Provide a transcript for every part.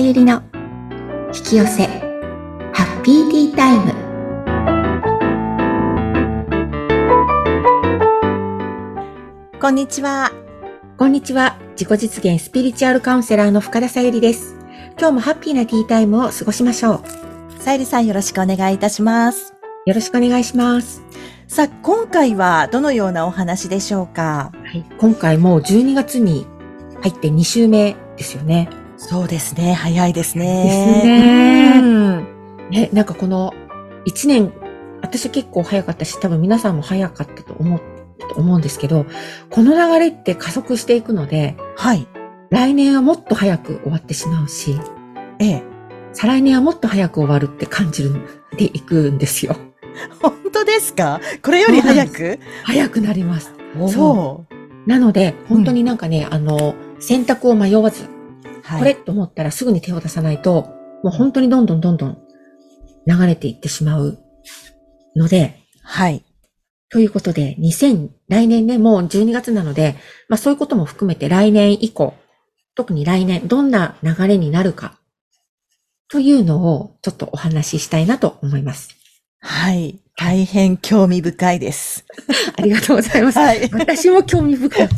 ゆりの引き寄せハッピーティータイム。こんにちは。こんにちは。自己実現スピリチュアルカウンセラーの深田さゆりです。今日もハッピーなティータイムを過ごしましょう。さゆりさんよろしくお願いいたします。よろしくお願いします。さあ、今回はどのようなお話でしょうか？はい。今回もう12月に入って2週目ですよねそうですね。早いですね。ですねうんね、なんかこの1年、私結構早かったし、多分皆さんも早かったと思う、と思うんですけど、この流れって加速していくので、はい。来年はもっと早く終わってしまうし、ええ。再来年はもっと早く終わるって感じるでいくんですよ。本当ですか？これより早く？早くなります。そう。なので、本当になんかね、あの、選択を迷わず、はい。これと思ったらすぐに手を出さないと、もう本当にどんどんどんどん流れていってしまうので、はい。ということで、2000、来年ね、もう12月なので、まあそういうことも含めて来年以降、特に来年、どんな流れになるか、というのをちょっとお話ししたいなと思います。はい。大変興味深いです。ありがとうございます。はい。私も興味深い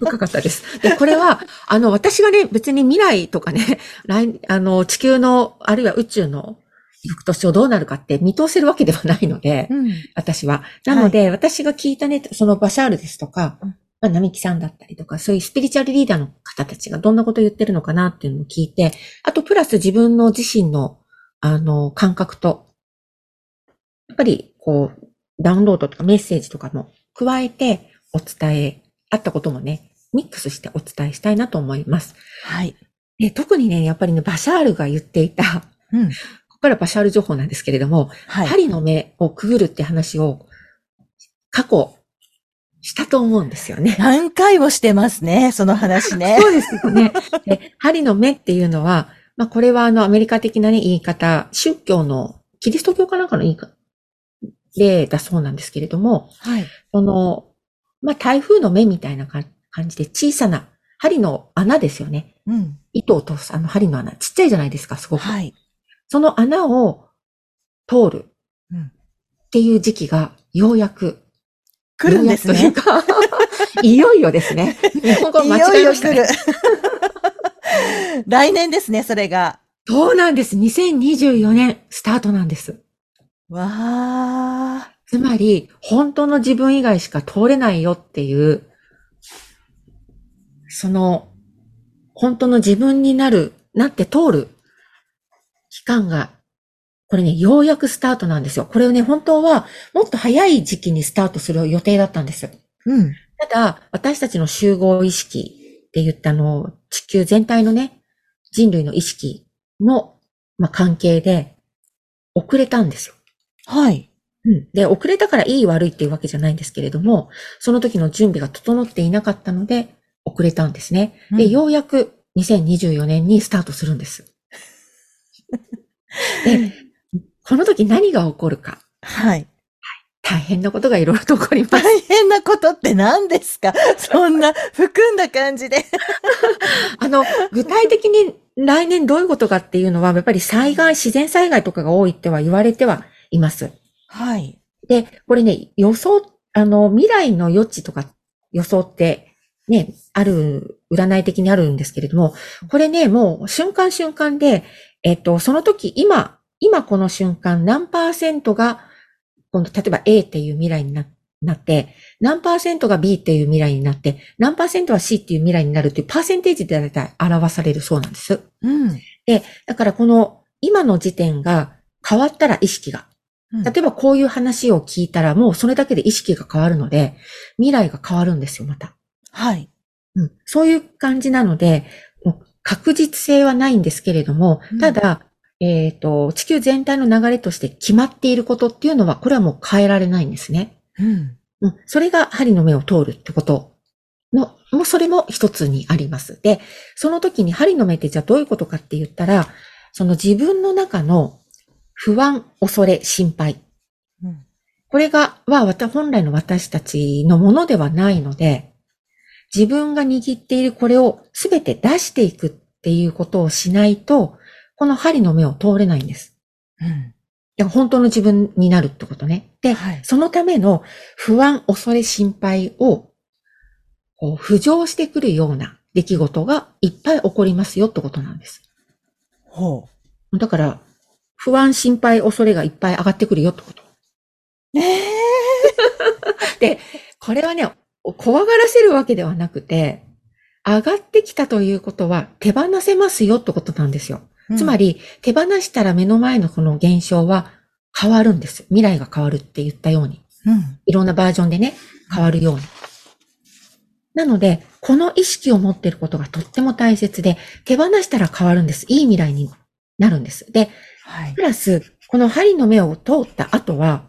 深かったです。で、これは、あの、私がね、別に未来とかね、来、あの、地球の、あるいは宇宙の翌年をどうなるかって見通せるわけではないので、うん。私は。なので、私が聞いたね、そのバシャールですとか、うんまあ、並木さんだったりとか、そういうスピリチュアルリーダーの方たちがどんなことを言ってるのかなっていうのを聞いて、あと、プラス自分の自身の、あの、感覚と、やっぱり、こう、ダウンロードとかメッセージとかも加えてお伝え、あったこともね、ミックスしてお伝えしたいなと思います。はい。で特にね、やっぱりね、バシャールが言っていた、うん。ここからバシャール情報なんですけれども、はい。針の目をくぐるって話を過去したと思うんですよね。何回もしてますね、その話ね。そうですよね。で針の目っていうのは、まあこれはあのアメリカ的なね、言い方、宗教の、キリスト教かなんかの言い方、例だそうなんですけれども、はい。その、まあ台風の目みたいなか感じで小さな針の穴ですよね。うん。糸を通すあの針の穴。ちっちゃいじゃないですか、すごく。はい。その穴を通るうんっていう時期がようやく来るんですね。というか いよいよですね。いよいよ来。る。来年ですね、それが。そうなんです。2024年スタートなんです。わあ。つまり、本当の自分以外しか通れないよっていう、その、本当の自分になる、なって通る期間が、これね、ようやくスタートなんですよ。これをね、本当はもっと早い時期にスタートする予定だったんです。うん。ただ、私たちの集合意識って言ったあの、地球全体のね、人類の意識の、まあ、関係で、遅れたんですよ。はい。うん。で、遅れたからいい悪いっていうわけじゃないんですけれども、その時の準備が整っていなかったので、遅れたんですね。で、うんようやく2024年にスタートするんです。で、この時何が起こるか。はい。大変なことがいろいろと起こります。大変なことって何ですか？そんな含んだ感じで。あの、具体的に来年どういうことかっていうのは、やっぱり災害、自然災害とかが多いっては言われてはいます。はい。で、これね、予想、あの、未来の予知とか予想って、ね、ある、占い的にあるんですけれども、これね、もう瞬間瞬間で、えっと、その時、今、今この瞬間、何パーセントが、今度、例えば A っていう未来にななって、何パーセントが B っていう未来になって、何パーセントは C っていう未来になるっていうパーセンテージで大体表されるそうなんです。うん。で、だからこの今の時点が変わったら意識が。例えばこういう話を聞いたらもうそれだけで意識が変わるので、未来が変わるんですよ、また。はい。うん、そういう感じなので、もう確実性はないんですけれどもうん、ただ、えっ、と、地球全体の流れとして決まっていることっていうのは、これはもう変えられないんですね。うん。うん、それが針の目を通るってことの、もうそれも一つにあります。で、その時に針の目ってじゃあどういうことかって言ったら、その自分の中の不安、恐れ、心配。うんこれが、は、本来の私たちのものではないので、自分が握っているこれをすべて出していくっていうことをしないと、この針の目を通れないんです。うん。だから本当の自分になるってことね。で、はい。そのための不安、恐れ、心配を、こう、浮上してくるような出来事がいっぱい起こりますよってことなんです。ほだから、不安、心配、恐れがいっぱい上がってくるよってこと。う。え で、これはね、怖がらせるわけではなくて、上がってきたということは手放せますよってことなんですよ。ーつま、り、手放したら目の前のこの現象は変わるんです。未来が変わるって言ったように。うん。いろんなバージョンでね、変わるように。なので、この意識を持っていることがとっても大切で、手放したら変わるんです。いい未来になるんです。で、はいプ。ラス、この針の目を通った後は、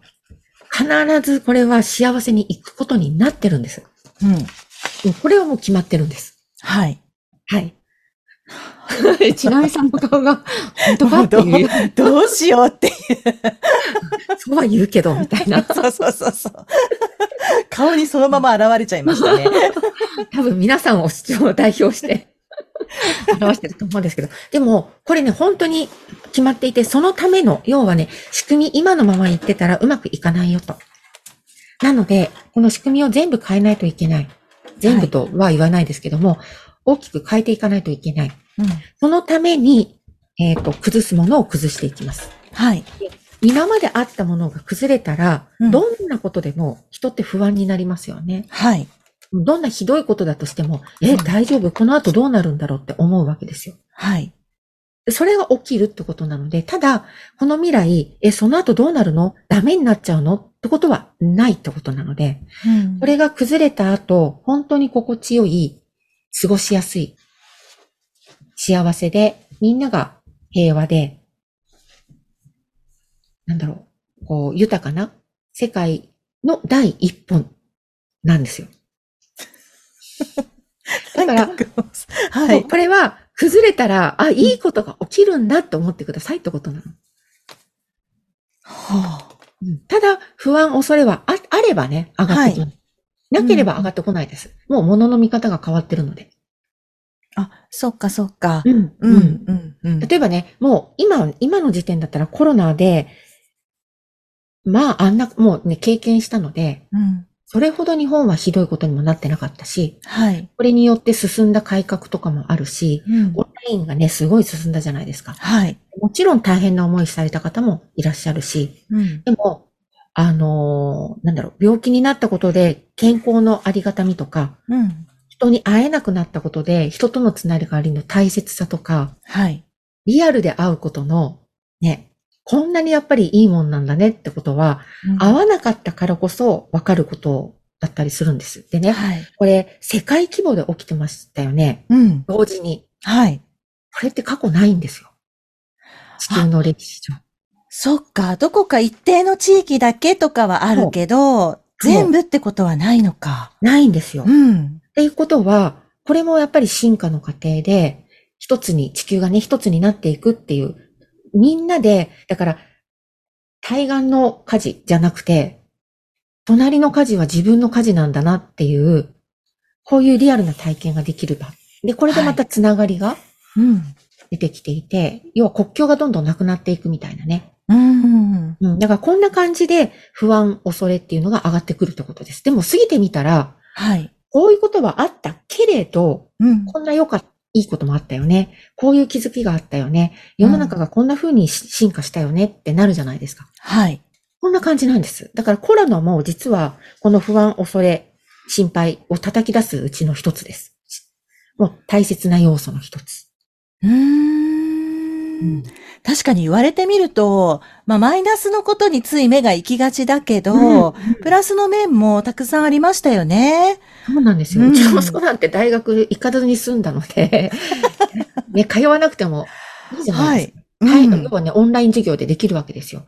必ずこれは幸せに行くことになってるんです。うん。これはもう決まってるんです。はい。はい。ちなみさんの顔が、本当かっていう、どうどうしようっていう。そうは言うけど、みたいな。そうそうそうそう。顔にそのまま現れちゃいましたね。多分皆さんを主張を代表して 表してると思うんですけど。でも、これね、本当に決まっていて、そのための、要はね、仕組み、今のまま言ってたらうまくいかないよと。なので、この仕組みを全部変えないといけない。全部とは言わないですけども、大きく変えていかないといけない。うん。そのために、えっ、と、崩すものを崩していきます。はい。今まであったものが崩れたら、うんどんなことでも人って不安になりますよね。はい。どんなひどいことだとしても、え、うん大丈夫？この後どうなるんだろうって思うわけですよ。はい。それが起きるってことなので、ただ、この未来、え、その後どうなるの？ダメになっちゃうの？ってことはないってことなので、うんこれが崩れた後、本当に心地よい、過ごしやすい、幸せで、みんなが平和で、なんだろう、こう、豊かな世界の第一本なんですよ。だから、はい。これは崩れたら、あ、いいことが起きるんだって思ってくださいってことなの。はただ、不安、恐れはああればね、上がってきます。なければ上がってこないです。もう物の見方が変わってるので。あ。あ、そっかそっか。うん。う。ん、うん、うん。例えばね、もう今、今の時点だったらコロナで、まああんな、もうね、経験したので、うん。それほど日本はひどいことにもなってなかったし、はい。これによって進んだ改革とかもあるし、うんオンラインがね、すごい進んだじゃないですか。はい。もちろん大変な思いされた方もいらっしゃるし、うん。でも、あのーなんだろう、病気になったことで健康のありがたみとか、うん。人に会えなくなったことで人とのつながりの大切さとか、はい。リアルで会うことの、ね、こんなにやっぱりいいもんなんだねってことは、会わなかったからこそ分かることだったりするんです。でね、はい。これ世界規模で起きてましたよね。うん。同時に。はい。これって過去ないんですよ。地球の歴史上。そっか。どこか一定の地域だけとかはあるけど、全部ってことはないのか。ないんですよ。うん。っていうことは、これもやっぱり進化の過程で、一つに、地球がね、一つになっていくっていう、みんなで、だから、対岸の火事じゃなくて、隣の火事は自分の火事なんだなっていう、こういうリアルな体験ができる場。で、これでまたつながりがうん。出てきていて、要は国境がどんどんなくなっていくみたいなね。うん。うん。だからこんな感じで不安、恐れっていうのが上がってくるってことです。でも過ぎてみたら、はい。こういうことはあったけれど、うん。こんな良かった、いいこともあったよね。こういう気づきがあったよね。世の中がこんな風にし進化したよねってなるじゃないですか。はい。こんな感じなんです。だからコロナも実はこの不安、恐れ、心配を叩き出すうちの一つです。もう大切な要素の一つ。うーん。確かに言われてみると、まあ、マイナスのことについ目が行きがちだけど、うんプラスの面もたくさんありましたよね。そうなんですよ。うんうちの息子なんて大学行かずに済んだので、ね、通わなくてもいいじゃないですか。はい。うん要はね、オンライン授業でできるわけですよ。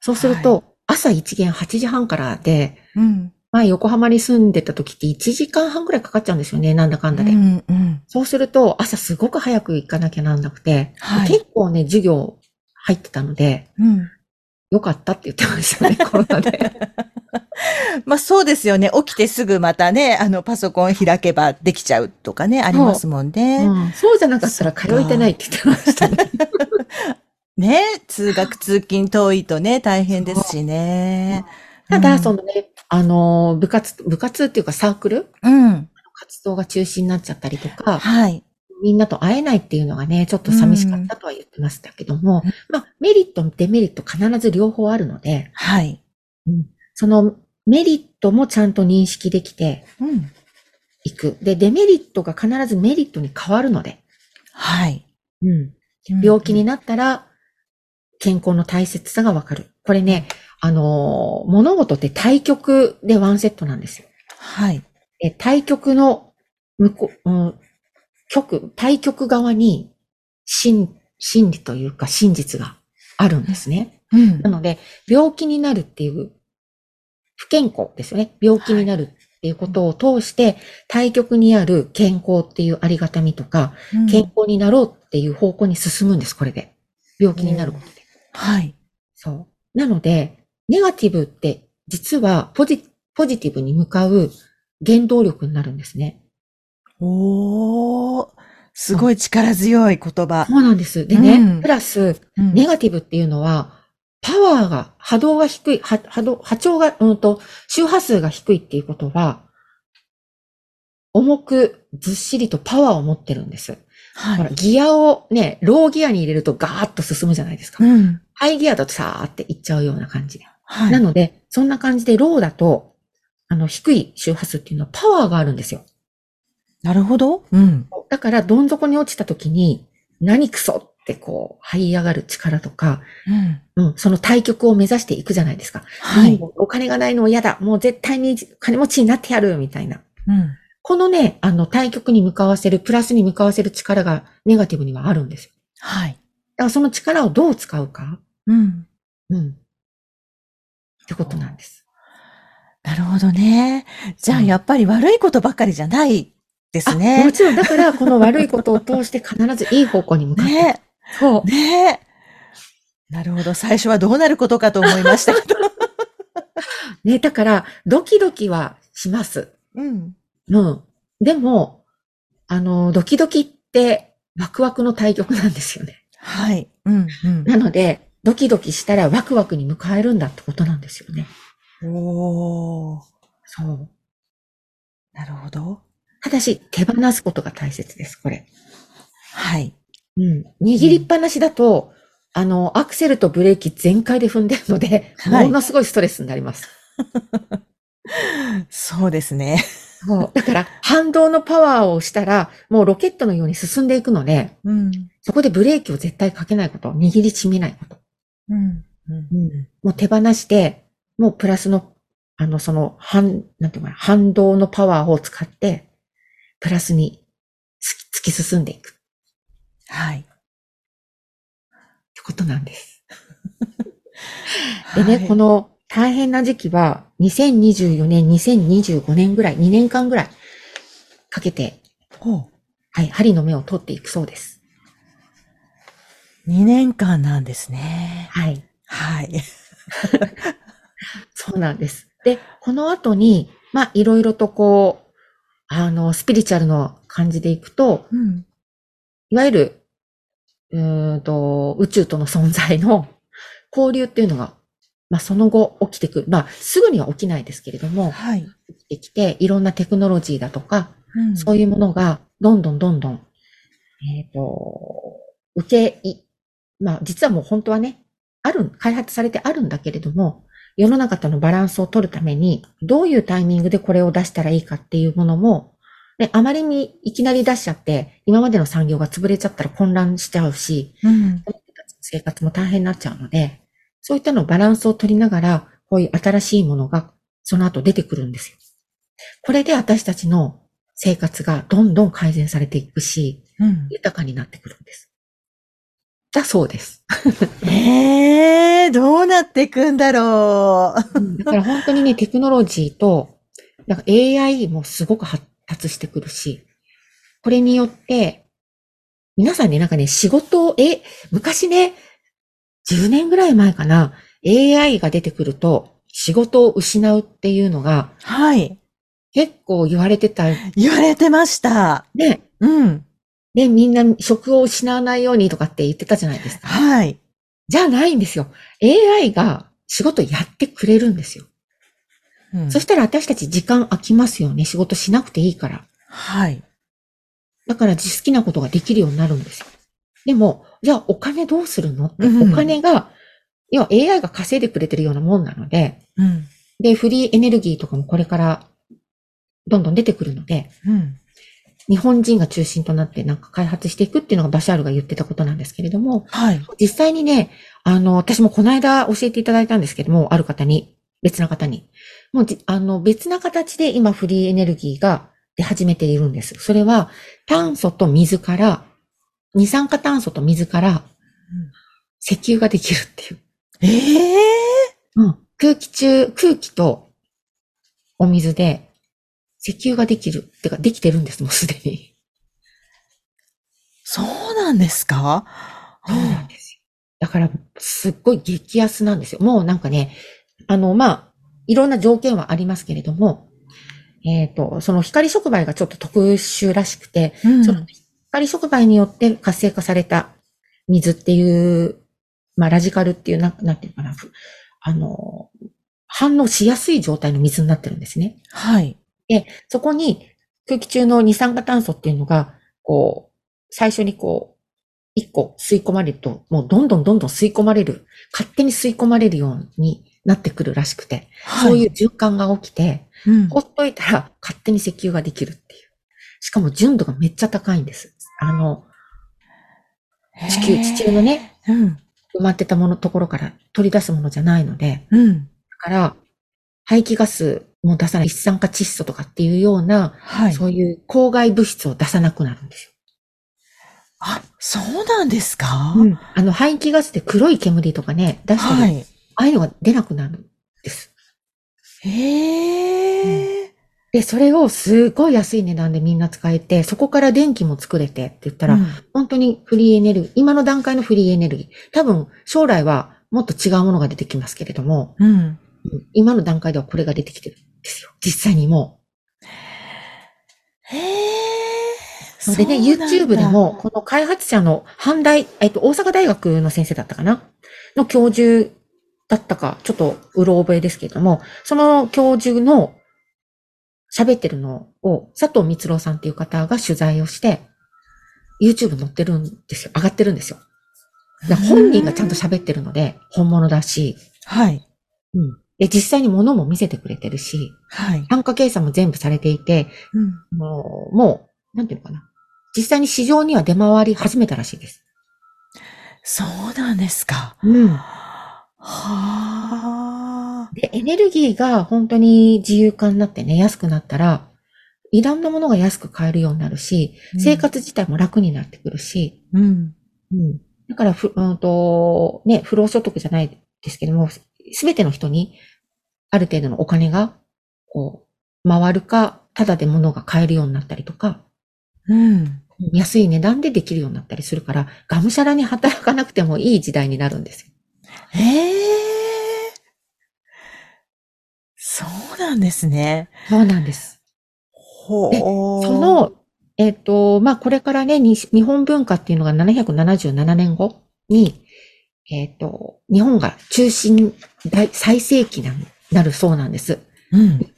そうすると、朝一限8時半からで、うん。前横浜に住んでた時って1時間半くらいかかっちゃうんですよね、なんだかんだで。うん、うん。そうすると、朝すごく早く行かなきゃなんなくて、はい結構ね、授業入ってたので、うん。よかったって言ってましたね、コロナで。まあそうですよね。起きてすぐまたね、あのパソコン開けばできちゃうとかね、ありますもんね。うんそうじゃなかったら通えてないって言ってましたね。ね、通学通勤遠いとね、大変ですしね。ただ、うんそのね、あの、部活、部活っていうかサークル？うん。活動が中止になっちゃったりとか、はい。みんなと会えないっていうのがね、ちょっと寂しかったとは言ってましたけども、まあ、メリット、デメリット必ず両方あるので、はい。そのメリットもちゃんと認識できてうん。いく。で、デメリットが必ずメリットに変わるので、はい。うん、病気になったら健康の大切さがわかる。これね、あのー物事って対極でワンセットなんですよ。はい。え対極の向こう、うん、極、対極側に真、真理というか真実があるんですね。うんな。ので、病気になるっていう、不健康ですよね。病気になるっていうことを通して、対極にある健康っていうありがたみとか、健康になろうっていう方向に進むんです、これで。病気になることで。はい。そう。なので、ネガティブって実はポジポジティブに向かう原動力になるんですね。おー。すごい力強い言葉。そうなんです。でね、うんプラス、うんネガティブっていうのは、パワーが、波動が低い、は波動、波長が、うんと、周波数が低いっていうことは、重く、ずっしりとパワーを持ってるんです。ほらはい。ギアをね、ローギアに入れるとガーッと進むじゃないですか。うん。ハイギアだとさーっていっちゃうような感じで。はい。なので、そんな感じでローだと、あの、低い周波数っていうのはパワーがあるんですよ。なるほど。うん。だから、どん底に落ちた時に、何クソってこう、這い上がる力とか、うん。うん、その対極を目指していくじゃないですか。はい。お金がないのは嫌だ。もう絶対に金持ちになってやる、みたいな。うん。このね、あの、対極に向かわせる、プラスに向かわせる力がネガティブにはあるんですよ。はい。だからその力をどう使うか。うん。うん。ってことなんです。なるほどね。じゃあ、うんやっぱり悪いことばかりじゃないですあねも。ちろん、だから、この悪いことを通して必ずいい方向に向かって。ねそう。ねなるほど。最初はどうなることかと思いましたけど。ね、だから、ドキドキはします。うん。うん。でも、あの、ドキドキって、ワクワクの対極なんですよね。はい。うん。うん。なので、ドキドキしたらワクワクに迎えるんだってことなんですよね。おー。そう。なるほど。ただし、手放すことが大切です、これ。はい。うん。握りっぱなしだと、あの、アクセルとブレーキ全開で踏んでるので、はいものすごいストレスになります。そうですね。そう。だから、反動のパワーをしたら、もうロケットのように進んでいくので、うん。そこでブレーキを絶対かけないこと、握りしめないこと。うん。うん。もう手放して、もうプラスの、あの、その、反、なんていうのかな、反動のパワーを使って、プラスに突き突き進んでいくっはい。てことなんです。でね、この、の大変な時期は、2024年、2025年ぐらい、2年間ぐらいかけて、はい、針の目を取っていくそうです。2年間なんですね。はい。はい。そうなんです。で、この後に、まあ、いろいろとこう、あの、スピリチュアルの感じでいくと、うん。いわゆる、うーんと、宇宙との存在の交流っていうのが、まあ、その後起きてくる。まあ、すぐには起きないですけれども、はい。起きてきて、いろんなテクノロジーだとか、うんそういうものが、どんどんどんどん、えっ、と、受けい、まあ、実はもう本当はね、ある、開発されてあるんだけれども、世の中とのバランスを取るために、どういうタイミングでこれを出したらいいかっていうものも、ね、あまりにいきなり出しちゃって、今までの産業が潰れちゃったら混乱しちゃうし、うん。生活も大変になっちゃうので、そういったのバランスを取りながら、こういう新しいものがその後出てくるんですよ。これで私たちの生活がどんどん改善されていくし、うん。豊かになってくるんです。だそうです。ええー、どうなっていくんだろう。だから本当にね、テクノロジーと、なんか AI もすごく発達してくるし、これによって、皆さんね、なんかね、仕事を、え、昔ね、10年ぐらい前かな、AI が出てくると、仕事を失うっていうのがはい。結構言われてた。言われてました。ね。うん。ね、みんな職を失わないようにとかって言ってたじゃないですか。はい。じゃないんですよ。AI が仕事やってくれるんですよ。うんそしたら私たち時間空きますよね。仕事しなくていいから。はい。だから好きなことができるようになるんですよ。でも、じゃあお金どうするの？って、うんお金が、要は AI が稼いでくれてるようなもんなので、うん。で、フリーエネルギーとかもこれからどんどん出てくるので、うん。日本人が中心となってなんか開発していくっていうのがバシャールが言ってたことなんですけれども、はい。実際にね、あの、私もこの間教えていただいたんですけども、ある方に、別な方に。もうじ、あの、別な形で今フリーエネルギーが出始めているんです。それは、炭素と水から、二酸化炭素と水から、石油ができるっていう。ええうん。空気中、空気とお水で石油ができる。ってか、できてるんです、もうすでに。そうなんですか？そうなんですよ。だから、すっごい激安なんですよ。もうなんかね、あの、まあ、いろんな条件はありますけれども、えっ、と、その光触媒がちょっと特殊らしくて、うんその光触媒によって活性化された水っていう、まあ、ラジカルっていう、なんなんていうのかな、ふあの、反応しやすい状態の水になってるんですね。はい。で、そこに空気中の二酸化炭素っていうのが、こう、最初にこう、一個吸い込まれると、もうどんどんどんどん吸い込まれる、勝手に吸い込まれるようになってくるらしくて、そういう循環が起きて、うん。ほっといたら勝手に石油ができるっていう。しかも純度がめっちゃ高いんです。あの、地球、地球のね。うん。埋まってたもの、ところから取り出すものじゃないので、うん。だから、排気ガスも出さない一酸化窒素とかっていうような、はい。そういう公害物質を出さなくなるんですよ。あ、そうなんですか？あの、排気ガスで黒い煙とかね、出したり、はい。ああいうのが出なくなるんです。へえ。で、それをすごい安い値段でみんな使えて、そこから電気も作れてって言ったら、うん本当にフリーエネルギー、今の段階のフリーエネルギー、多分将来はもっと違うものが出てきますけれども、うん。うん今の段階ではこれが出てきてるんですよ。実際にもへえ。う。でね、YouTube でも、この開発者の阪大、えっと、大阪大学の先生だったかな？の教授だったか、ちょっとうろ覚えですけれども、その教授の喋ってるのを佐藤光郎さんっていう方が取材をして、YouTube 載ってるんですよ。上がってるんですよ。本人がちゃんと喋ってるので、本物だし、はい。うん。で、実際に物も見せてくれてるし、はい。単価計算も全部されていて、うん。もう、もう、なんていうのかな。実際に市場には出回り始めたらしいです。そうなんですか。うん。はあ。で、エネルギーが本当に自由化になってね、安くなったら、いろんなものが安く買えるようになるし、うん生活自体も楽になってくるし、うん。うん。だから、ふ、うんと、ね、不労所得じゃないですけども、すべての人に、ある程度のお金が、こう、回るか、ただで物が買えるようになったりとか、うん。安い値段でできるようになったりするから、がむしゃらに働かなくてもいい時代になるんですよ。へえ。そうなんですね。そうなんです。ほでそ、の、えっ、と、まあ、これからね、に日本文化っていうのが777年後に、えっ、と、日本が中心大、最盛期ななるそうなんです。うん。うん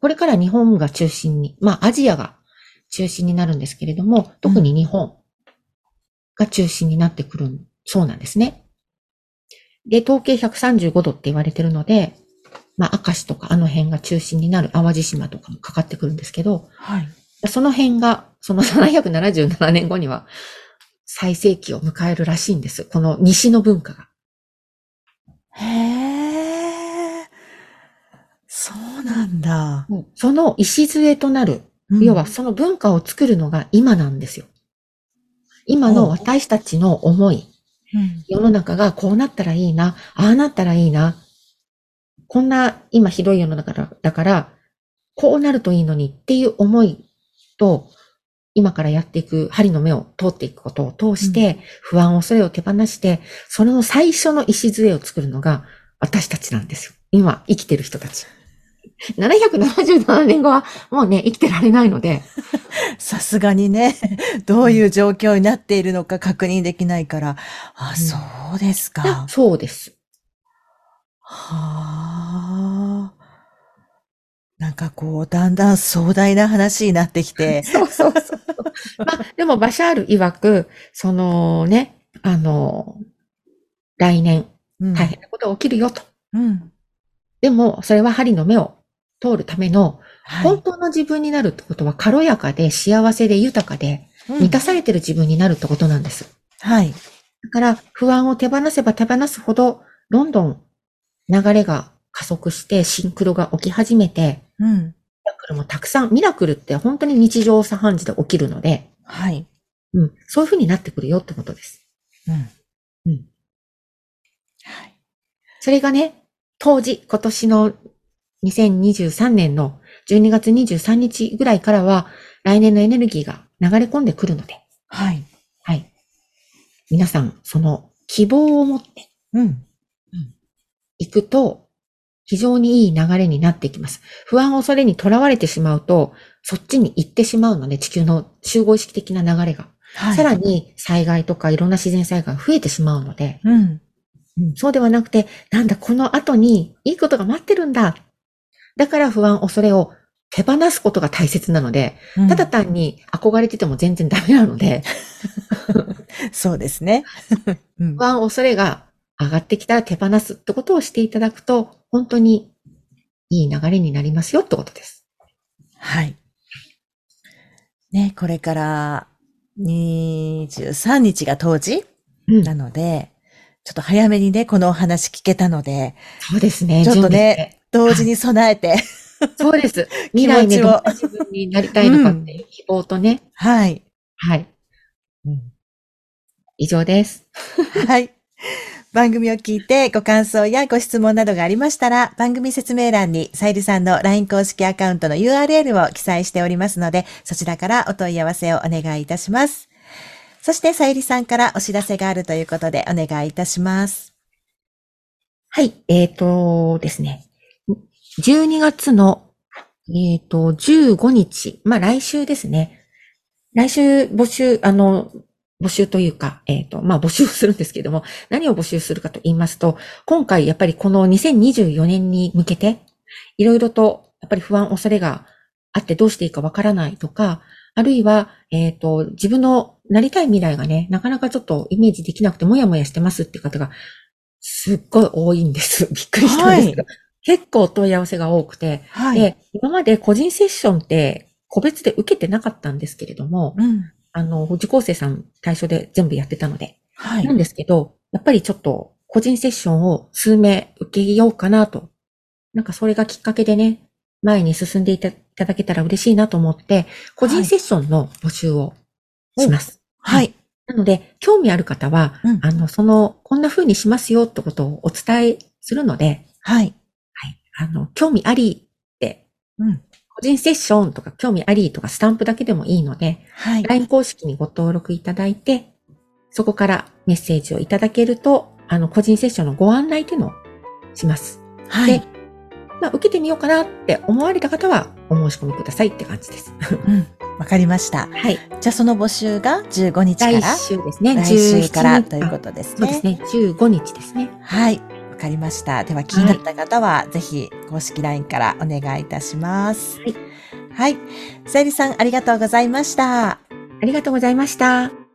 これから日本が中心に、まあ、アジアが中心になるんですけれども、特に日本が中心になってくるそうなんですね。で、統計135度って言われてるので、まあ、明石とかあの辺が中心になる淡路島とかもかかってくるんですけど、はい。その辺が、その 777年後には最盛期を迎えるらしいんです。この西の文化が。へえ。そうなんだ。その礎となるうん要は、その文化を作るのが今なんですよ。今の私たちの思い、うん世の中がこうなったらいいな、ああなったらいいな、こんな今ひどい世の中だだから、こうなるといいのにっていう思いと、今からやっていく針の目を通っていくことを通して、不安、恐れを手放して、その最初の礎を作るのが私たちなんですよ。今生きてる人たち。777年後はもうね、生きてられないので。さすがにね、どういう状況になっているのか確認できないから。あ、うんそうですか。そうです。はあ。なんかこう、だんだん壮大な話になってきて。そうそうそう。まあ、でもバシャール曰く、そのね、あの、来年うん大変なことが起きるよと。うん。でも、それは針の目を通るための、はい。本当の自分になるってことは軽やかで幸せで豊かでうん満たされてる自分になるってことなんです。はい。だから不安を手放せば手放すほど、どんどん流れが加速してシンクロが起き始めて、うん。ミラクルもたくさん、ミラクルって本当に日常茶飯事で起きるので、はい。うん、そういう風になってくるよってことです。うん。うん。はい。それがね、当時、今年の2023年の12月23日ぐらいからは、来年のエネルギーが流れ込んでくるので、はい。はい。皆さん、その希望を持ってうん。いくと、非常にいい流れになっていきます。不安恐れにとらわれてしまうと、そっちに行ってしまうので、地球の集合意識的な流れが。はい。さらに災害とかいろんな自然災害が増えてしまうので、うん。うんそうではなくて、なんだ、この後にいいことが待ってるんだ。だから不安、恐れを手放すことが大切なので、うんただ単に憧れてても全然ダメなので、そうですね。うん 不安、恐れが上がってきたら手放すってことをしていただくと、本当にいい流れになりますよってことです。はい。ね、これから23日が当時うんなので、ちょっと早めにね、このお話聞けたので、そうですね。ちょっとね、同時に備えて。そうです。気未来ね、持ちをどんな自分になりたいのかっていう希望とね。はい。はい。以上です。はい。番組を聞いてご感想やご質問などがありましたら、番組説明欄にさゆりさんの LINE 公式アカウントの URL を記載しておりますので、そちらからお問い合わせをお願いいたします。そしてさゆりさんからお知らせがあるということでお願いいたします。はい。えっ、とですね。12月の、えっ、と、15日。まあ、来週ですね。来週募集、あの、募集というか、えっ、と、まあ、募集をするんですけれども、何を募集するかと言いますと、今回やっぱりこの2024年に向けて、いろいろと、やっぱり不安、恐れがあってどうしていいかわからないとか、あるいは、えっ、と、自分のなりたい未来がね、なかなかちょっとイメージできなくてもやもやしてますって方が、すっごい多いんです。びっくりしたんですけど。結構お問い合わせが多くて、はい。で、今まで個人セッションって個別で受けてなかったんですけれども、うん。あの、受講生さん対象で全部やってたので、はいなん。ですけど、やっぱりちょっと個人セッションを数名受けようかなと。なんかそれがきっかけでね、前に進んでいただけたら嬉しいなと思って、個人セッションの募集をします。はい。なので、興味ある方は、うんあの、その、こんな風にしますよってことをお伝えするので、はい。はい。あの、興味ありって、うん。個人セッションとか興味ありとかスタンプだけでもいいので、はい。LINE 公式にご登録いただいて、そこからメッセージをいただけると、あの、個人セッションのご案内っていうのをします。はいで。まあ、受けてみようかなって思われた方は、お申し込みくださいって感じです。うん。わかりました。はい。じゃあその募集が15日から来週ですね。来週から17ということですね。そうですね。15日ですね。はい。わかりました。では気になった方は、ぜひ公式 LINE からお願いいたします。はい。はい。さゆりさん、ありがとうございました。ありがとうございました。